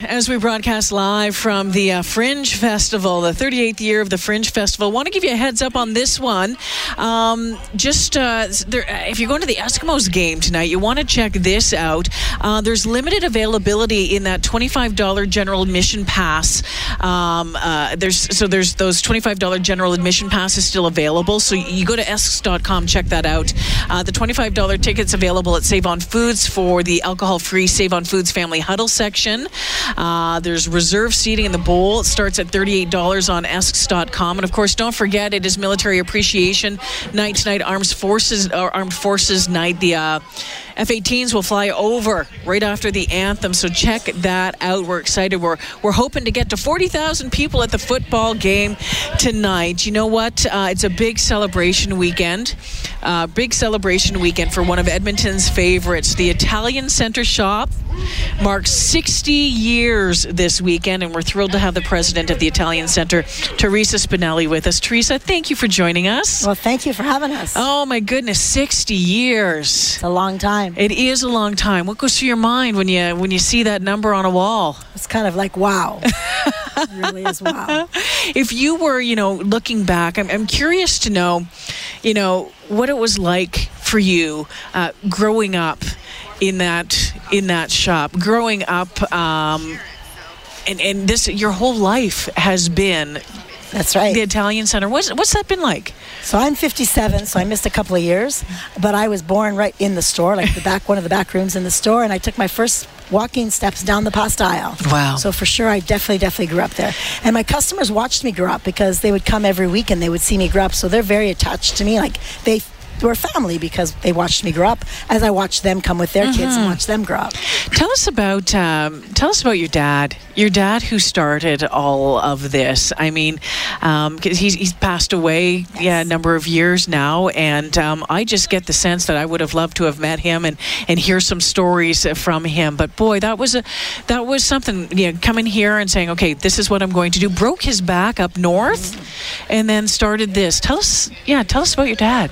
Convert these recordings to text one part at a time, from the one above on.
As we broadcast live from the uh, Fringe Festival, the 38th year of the Fringe Festival, I want to give you a heads up on this one. Um, just uh, there, if you're going to the Eskimos game tonight, you want to check this out. Uh, there's limited availability in that $25 general admission pass. Um, uh, there's so there's those $25 general admission passes still available. So you go to esks.com, check that out. Uh, the $25 tickets available at Save on Foods for the alcohol-free Save on Foods Family Huddle section. Uh, there's reserve seating in the bowl. It starts at $38 on esks.com. And of course, don't forget it is Military Appreciation Night tonight, Armed Forces, Armed Forces Night. The uh, F-18s will fly over right after the anthem. So check that out. We're excited. We're we're hoping to get to 40,000 people at the football game tonight. You know what? Uh, it's a big celebration weekend. Uh, big celebration weekend for one of Edmonton's favorites, the Italian Center Shop. Marks 60 years this weekend, and we're thrilled to have the president of the Italian Center, Teresa Spinelli, with us. Teresa, thank you for joining us. Well, thank you for having us. Oh my goodness, 60 years. It's a long time. It is a long time. What goes through your mind when you when you see that number on a wall? It's kind of like wow. it really is wow. If you were, you know, looking back, I'm, I'm curious to know, you know, what it was like for you uh, growing up in that in that shop, growing up, um, and and this your whole life has been That's right. the Italian Center. What's what's that been like? So I'm 57, so I missed a couple of years, but I was born right in the store, like the back one of the back rooms in the store, and I took my first walking steps down the pasta aisle. Wow. So for sure, I definitely, definitely grew up there. And my customers watched me grow up because they would come every week and they would see me grow up. So they're very attached to me. Like they were family because they watched me grow up as I watched them come with their kids and watch them grow up. Tell us about um, tell us about your dad. Your dad who started all of this. I mean, um, he's he's passed away, yeah, a number of years now, and um, I just get the sense that I would have loved to have met him and and hear some stories from him. But boy, that was a that was something. You know, coming here and saying, okay, this is what I'm going to do. Broke his back up north, and then started this. Tell us, yeah, tell us about your dad.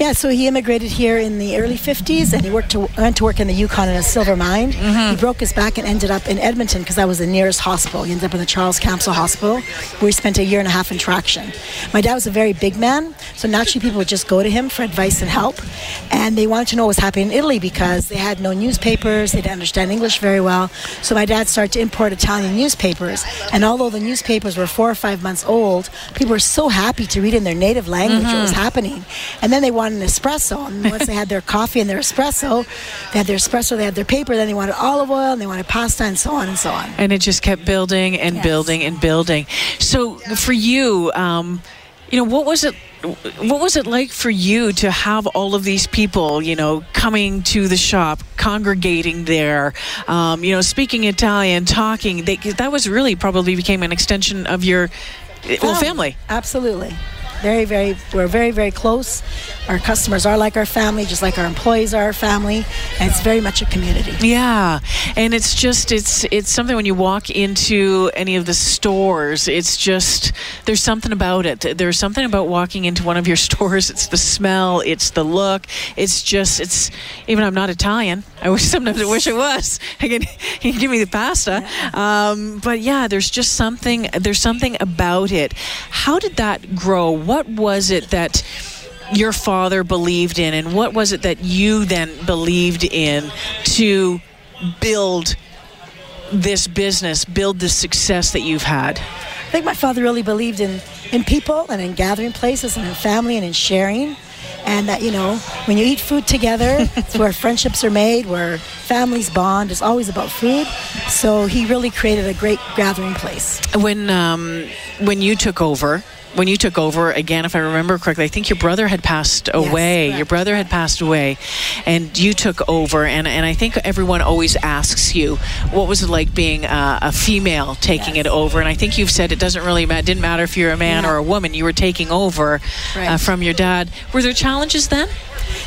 Yeah, so he immigrated here in the early 50s and he worked to, went to work in the Yukon in a silver mine. Mm-hmm. He broke his back and ended up in Edmonton because that was the nearest hospital. He ended up in the Charles Camsell Hospital where he spent a year and a half in traction. My dad was a very big man, so naturally people would just go to him for advice and help. And they wanted to know what was happening in Italy because they had no newspapers, they didn't understand English very well. So my dad started to import Italian newspapers. And although the newspapers were four or five months old, people were so happy to read in their native language what mm-hmm. was happening. And then they wanted an espresso. And once they had their coffee and their espresso, they had their espresso, they had their paper, then they wanted olive oil and they wanted pasta and so on and so on. and it just kept building and Yes. building and building. So for you, um, you know, what was it? What was it like for you to have all of these people, you know, coming to the shop, congregating there, um, you know, speaking Italian, talking? They, that was really probably became an extension of your well family. Absolutely. Very, very, we're very, very close. Our customers are like our family, just like our employees are our family, and it's very much a community. Yeah, and it's just it's it's something when you walk into any of the stores, it's just there's something about it. There's something about walking into one of your stores. It's the smell, it's the look. It's just it's even I'm not Italian. I wish sometimes I wish I was. I can you can give me the pasta. Um, but yeah, there's just something there's something about it. How did that grow? What was it that your father believed in, and what was it that you then believed in to build this business, build the success that you've had? I think my father really believed in, in people and in gathering places and in family and in sharing. And that, you know, when you eat food together, it's where friendships are made, where families bond. It's always about food. So he really created a great gathering place. When um, when you took over, when you took over again, if I remember correctly, I think your brother had passed away. your brother had passed away, and you took over. And, and I think everyone always asks you, what was it like being a, a female taking Yes. it over? And I think you've said it doesn't really matter. Didn't matter if you're a man Yeah. or a woman. You were taking over uh, from your dad. Were there challenges then?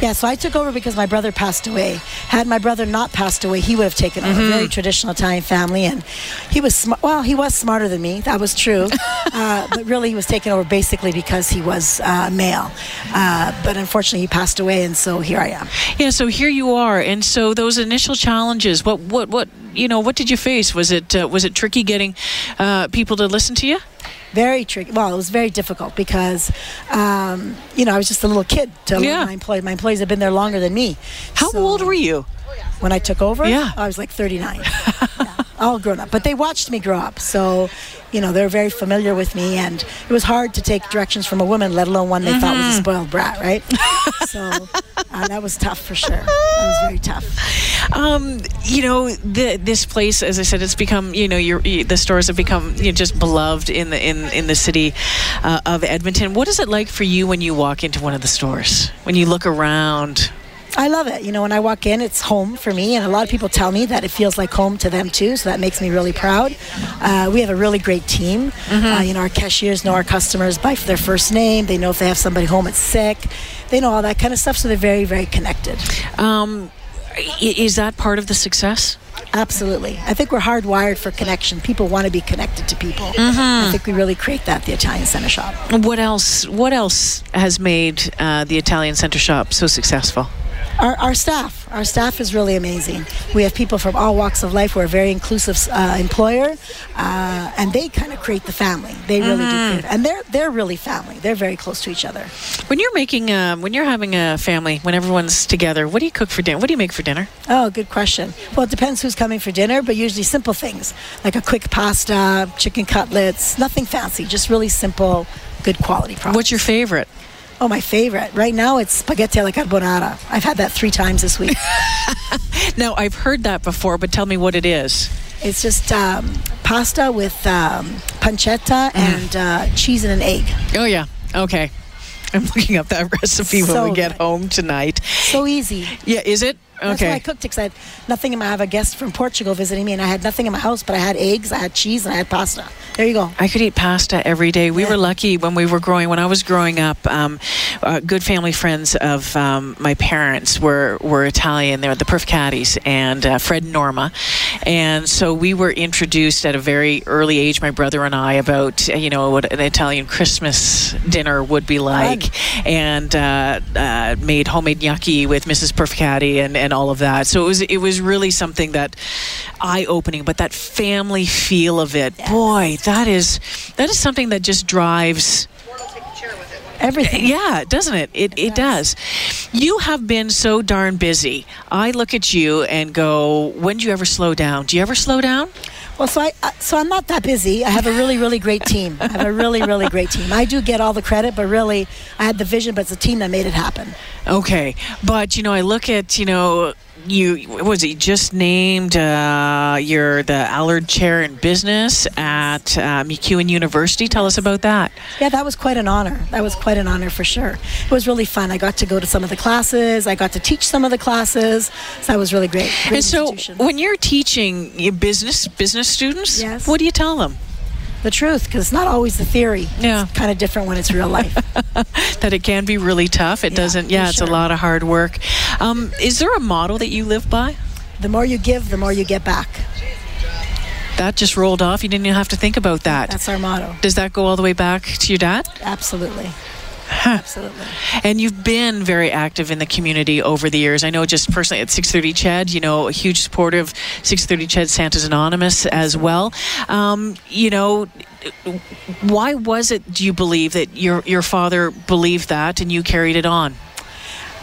Yeah, so I took over because my brother passed away. Had my brother not passed away, he would have taken over. Mm-hmm. Very traditional Italian family, and he was smart. well, he was smarter than me. That was true, uh, but really he was taken over basically because he was uh, male. Uh, but unfortunately, he passed away, and so here I am. Yeah, so here you are, and so those initial challenges. What what what you know? What did you face? Was it uh, was it tricky getting uh, people to listen to you? Very tricky. Well, it was very difficult because, um, you know, I was just a little kid to Yeah. my employees. My employees have been there longer than me. How So- old were you? when I took over? Yeah. I was like 39. all grown up. But they watched me grow up. So, you know, they're very familiar with me. And it was hard to take directions from a woman, let alone one they thought was a spoiled brat, right? so uh, that was tough for sure. That was very tough. Um, you know, the, this place, as I said, it's become. You know, your the stores have become you know, just beloved in the in in the city uh, of Edmonton. What is it like for you when you walk into one of the stores? When you look around? I love it. You know, when I walk in, it's home for me, and a lot of people tell me that it feels like home to them too. So that makes me really proud. Uh, we have a really great team. Uh, you know, our cashiers know our customers by their first name. They know if they have somebody home that's sick. They know all that kind of stuff. So they're very, very connected. Um, is that part of the success? Absolutely. I think we're hardwired for connection. People want to be connected to people. I think we really create that at the Italian Center Shop. What else? What else has made uh, the Italian Center Shop so successful? Our, our staff, our staff is really amazing. We have people from all walks of life. We're a very inclusive uh, employer, uh, and they kind of create the family. They really do, create, and they're they're really family. They're very close to each other. When you're making, um, when you're having a family, when everyone's together, what do you cook for dinner? What do you make for dinner? Oh, good question. Well, it depends who's coming for dinner, but usually simple things like a quick pasta, chicken cutlets, nothing fancy, just really simple, good quality products. What's your favorite? Oh, my favorite. Right now it's spaghetti alla carbonara. I've had that three times this week. Now I've heard that before, but tell me what it is. it's just um, pasta with um, pancetta and uh, cheese and an egg. Oh yeah. Okay. I'm looking up that recipe when we get home tonight. So easy. Yeah, is it? That's why I cooked it because I had nothing in my. I have a guest from Portugal visiting me, and I had nothing in my house, but I had eggs, I had cheese, and I had pasta. There you go. I could eat pasta every day. We Yeah. were lucky when we were growing. When I was growing up, um, uh, good family friends of um, my parents were were Italian. They were the Perfcattis and uh, Fred and Norma, and so we were introduced at a very early age. My brother and I about uh, you know what an Italian Christmas dinner would be like, and uh, uh, made homemade gnocchi with Mrs. Perfcatti and, and all of that. So it was it was really something that eye opening. But that family feel of it, boy, that is that is something that just drives. Everything. Yeah, doesn't it? It, it does. You have been so darn busy. I look at you and go, when do you ever slow down? Do you ever slow down? Well, so I uh, so I'm not that busy. I have a really really great team. I have a really really great team. I do get all the credit, but really I had the vision, but it's the team that made it happen. Okay, but you know, I look at you know you was he just named uh, you're the Allard Chair in Business at uh, MacEwan University. Tell us about that. Yeah, that was quite an honor. That was quite an honor for sure. It was really fun. I got to go to some of the classes. I got to teach some of the classes. So that was really great. Great And so, when you're teaching business business students, Yes. what do you tell them? The truth, because it's not always the theory. Yeah. It's kind of different when it's real life. That it can be really tough. It Yeah, doesn't. Yeah, it's a lot of hard work. Um, is there a model that you live by? the more you give, the more you get back. That just rolled off. You didn't even have to think about that. That's our motto. Does that go all the way back to your dad? Absolutely. Absolutely. And you've been very active in the community over the years. I know just personally at 630 Ched, you know, a huge supporter of 630 Ched Santa's Anonymous as well. Um, you know, why was it, do you believe, that your, your father believed that and you carried it on?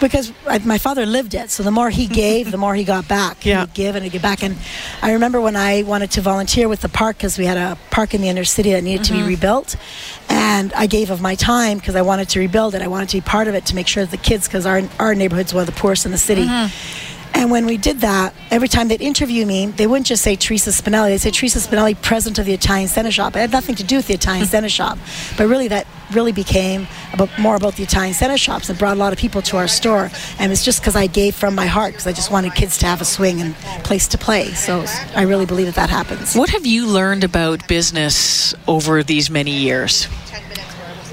Because I, my father lived it. So the more he gave, the more he got back. Yeah. He would give and he'd get back. And I remember when I wanted to volunteer with the park because we had a park in the inner city that needed to be mm-hmm. rebuilt, and I gave of my time because I wanted to rebuild it. I wanted to be part of it to make sure that the kids, because our our neighborhood's one of the poorest in the city. Mm-hmm. And when we did that, every time they'd interview me, they wouldn't just say Teresa Spinelli. They'd say Teresa Spinelli, president of the Italian Center Shop. It had nothing to do with the Italian Center Shop, but really that really became about more about the Italian Center Shops and brought a lot of people to our store. And it's just because I gave from my heart because I just wanted kids to have a swing and place to play. So I really believe that that happens. What have you learned about business over these many years?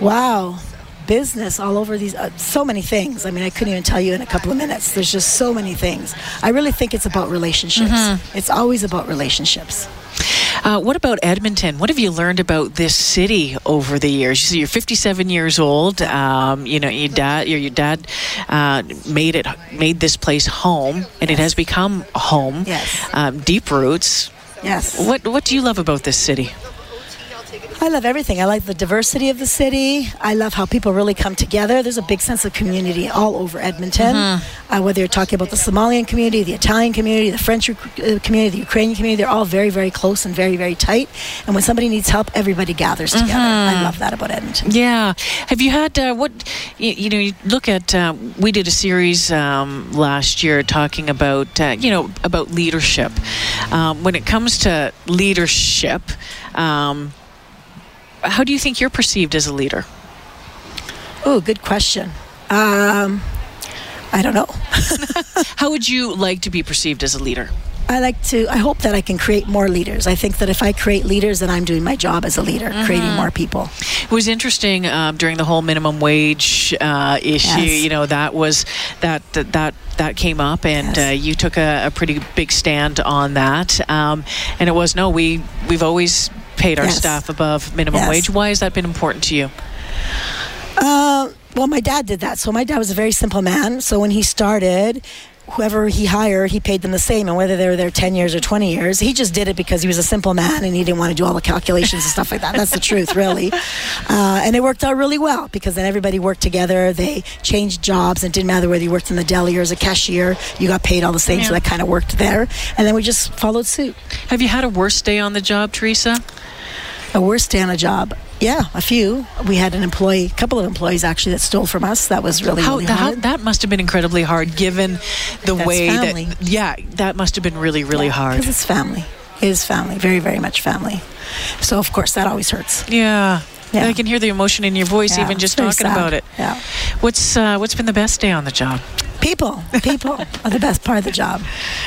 Wow. business all over these, uh, so many things. I mean, I couldn't even tell you in a couple of minutes. There's just so many things. I really think it's about relationships. Mm-hmm. It's always about relationships. Uh, what about Edmonton? What have you learned about this city over the years? You see, you're 57 years old. Um, you know, your dad, your, your dad uh, made it, made this place home, and it has become home. Yes. Um, deep roots. Yes. What What do you love about this city? I love everything. I like the diversity of the city. I love how people really come together. There's a big sense of community all over Edmonton. Uh, whether you're talking about the Somalian community, the Italian community, the French uh, community, the Ukrainian community, they're all very, very close and very, very tight. And when somebody needs help, everybody gathers together. I love that about Edmonton. Yeah. Have you had uh, what? You, you know, you look at. Uh, we did a series um, last year talking about uh, you know about leadership. Um, when it comes to leadership, um, how do you think you're perceived as a leader? Oh, good question. Um, I don't know. How would you like to be perceived as a leader? I like to, I hope that I can create more leaders. I think that if I create leaders, then I'm doing my job as a leader, creating more people. It was interesting um, during the whole minimum wage uh, issue. Yes. You know that was that that that, that came up, and Yes. uh, you took a, a pretty big stand on that. Um, and it was no, we we've always paid our Yes. staff above minimum Yes. wage. Why has that been important to you? Uh, well, my dad did that. So my dad was a very simple man. So when he started, whoever he hired, he paid them the same. And whether they were there 10 years or 20 years, he just did it because he was a simple man and he didn't want to do all the calculations and stuff like that. That's the truth, really. Uh, and it worked out really well because then everybody worked together. They changed jobs. And it didn't matter whether you worked in the deli or as a cashier, you got paid all the same. Yeah. So that kind of worked there. And then we just followed suit. Have you had a worse day on the job, Teresa? A worst day on a job. Yeah, a few. We had an employee, a couple of employees actually, that stole from us. That was really, How, really the- how hard. that must have been incredibly hard, given the That's way family. that yeah, that must have been really really hard. Because it's family. It is family. Very, very much family. So, of course, that always hurts. Yeah. Yeah. I can hear the emotion in your voice Yeah, even just talking sad. about it. Yeah. What's uh, what's been the best day on the job? People. People are the best part of the job.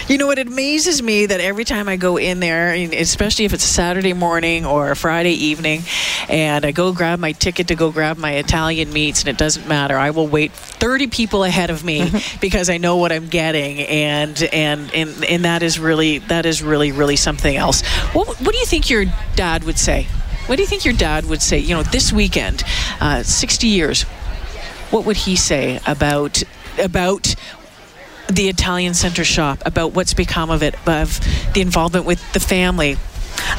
You know, it amazes me that every time I go in there, especially if it's a Saturday morning or a Friday evening, and I go grab my ticket to go grab my Italian meats, and it doesn't matter. I will wait 30 people ahead of me because I know what I'm getting, and and and and that is really that is really really something else. What what do you think your dad would say? What do you think your dad would say? You know, this weekend, uh, 60 years. What would he say about about the Italian Center shop, about what's become of it, of the involvement with the family.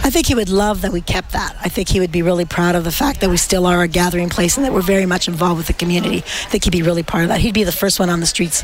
I think he would love that we kept that. I think he would be really proud of the fact that we still are a gathering place and that we're very much involved with the community. I think he'd be really part of that. He'd be the first one on the streets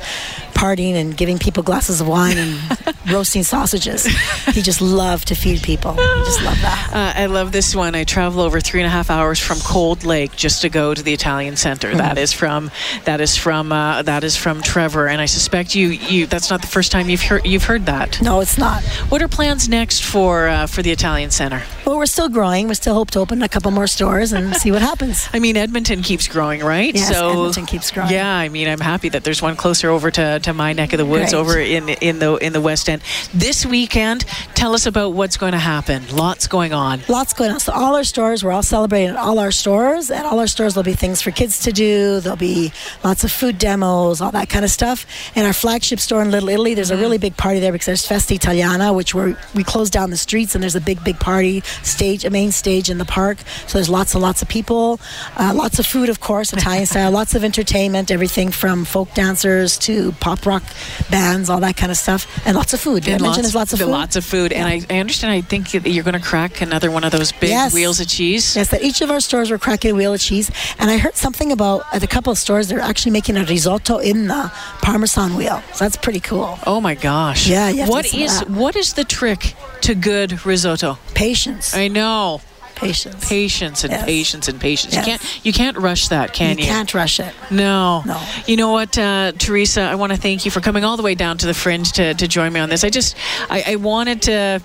partying and giving people glasses of wine and roasting sausages. He just loved to feed people. He just loved that. Uh, I love this one. I travel over three and a half hours from Cold Lake just to go to the Italian Center. That is from that is from uh, that is from Trevor, and I suspect you you that's not the first time you've heard you've heard that. No, it's not. What are plans next for uh, for the Italian Center? Well, we're still growing. We still hope to open a couple more stores and see what happens. I mean, Edmonton keeps growing, right? Yes, so Edmonton keeps growing. Yeah, I mean, I'm happy that there's one closer over to, to my neck of the woods, Great. over in in the in the West End. This weekend, tell us about what's going to happen. Lots going on. Lots going on. So all our stores, we're all celebrating at all our stores. At all our stores, there'll be things for kids to do. There'll be lots of food demos, all that kind of stuff. And our flagship store in Little Italy, there's a mm-hmm. really big party there because there's Festa Italiana, which we're, we close down the streets and there's a big, big party stage, a main stage in the park. So there's lots and lots of people, uh, lots of food, of course, Italian style, lots of entertainment, everything from folk dancers to pop rock bands, all that kind of stuff, and lots of food. Did I And mention there's lots of food? Lots of food, and I, I understand. I think you're going to crack another one of those big Yes. wheels of cheese. Yes, that each of our stores were cracking a wheel of cheese. And I heard something about at a couple of stores they're actually making a risotto in the Parmesan wheel. So that's pretty cool. Oh my gosh! Yeah, to What get some of is that. what is the trick to good risotto? Patience. I know Patience. patience and Yes. patience and patience. Yes. You can't you can't rush that, can you? you can't rush it. No. No. You know what, uh, Teresa? I want to thank you for coming all the way down to the fringe to, to join me on this. I just, I, I wanted to.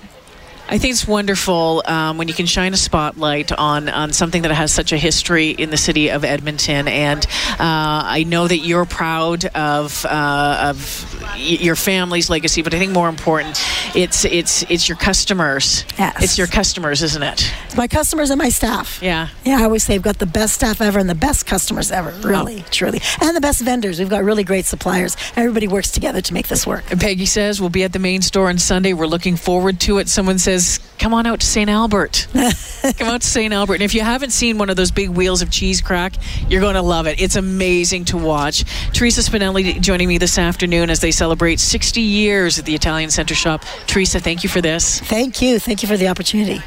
I think it's wonderful um, when you can shine a spotlight on, on something that has such a history in the city of Edmonton, and uh, I know that you're proud of uh, of your family's legacy, but I think more important, it's it's it's your customers. Yes. It's your customers, isn't it? It's my customers and my staff. Yeah. Yeah, I always say I've got the best staff ever and the best customers ever, really, truly. And the best vendors. We've got really great suppliers. Everybody works together to make this work. And Peggy says we'll be at the main store on Sunday. We're looking forward to it. Someone says, come on out to St. Albert. come out to St. Albert. And if you haven't seen one of those big wheels of cheese crack, you're going to love it. It's amazing to watch. Teresa Spinelli joining me this afternoon as they celebrate 60 years at the Italian Center Shop. Teresa, thank you for this. Thank you. Thank you for the opportunity.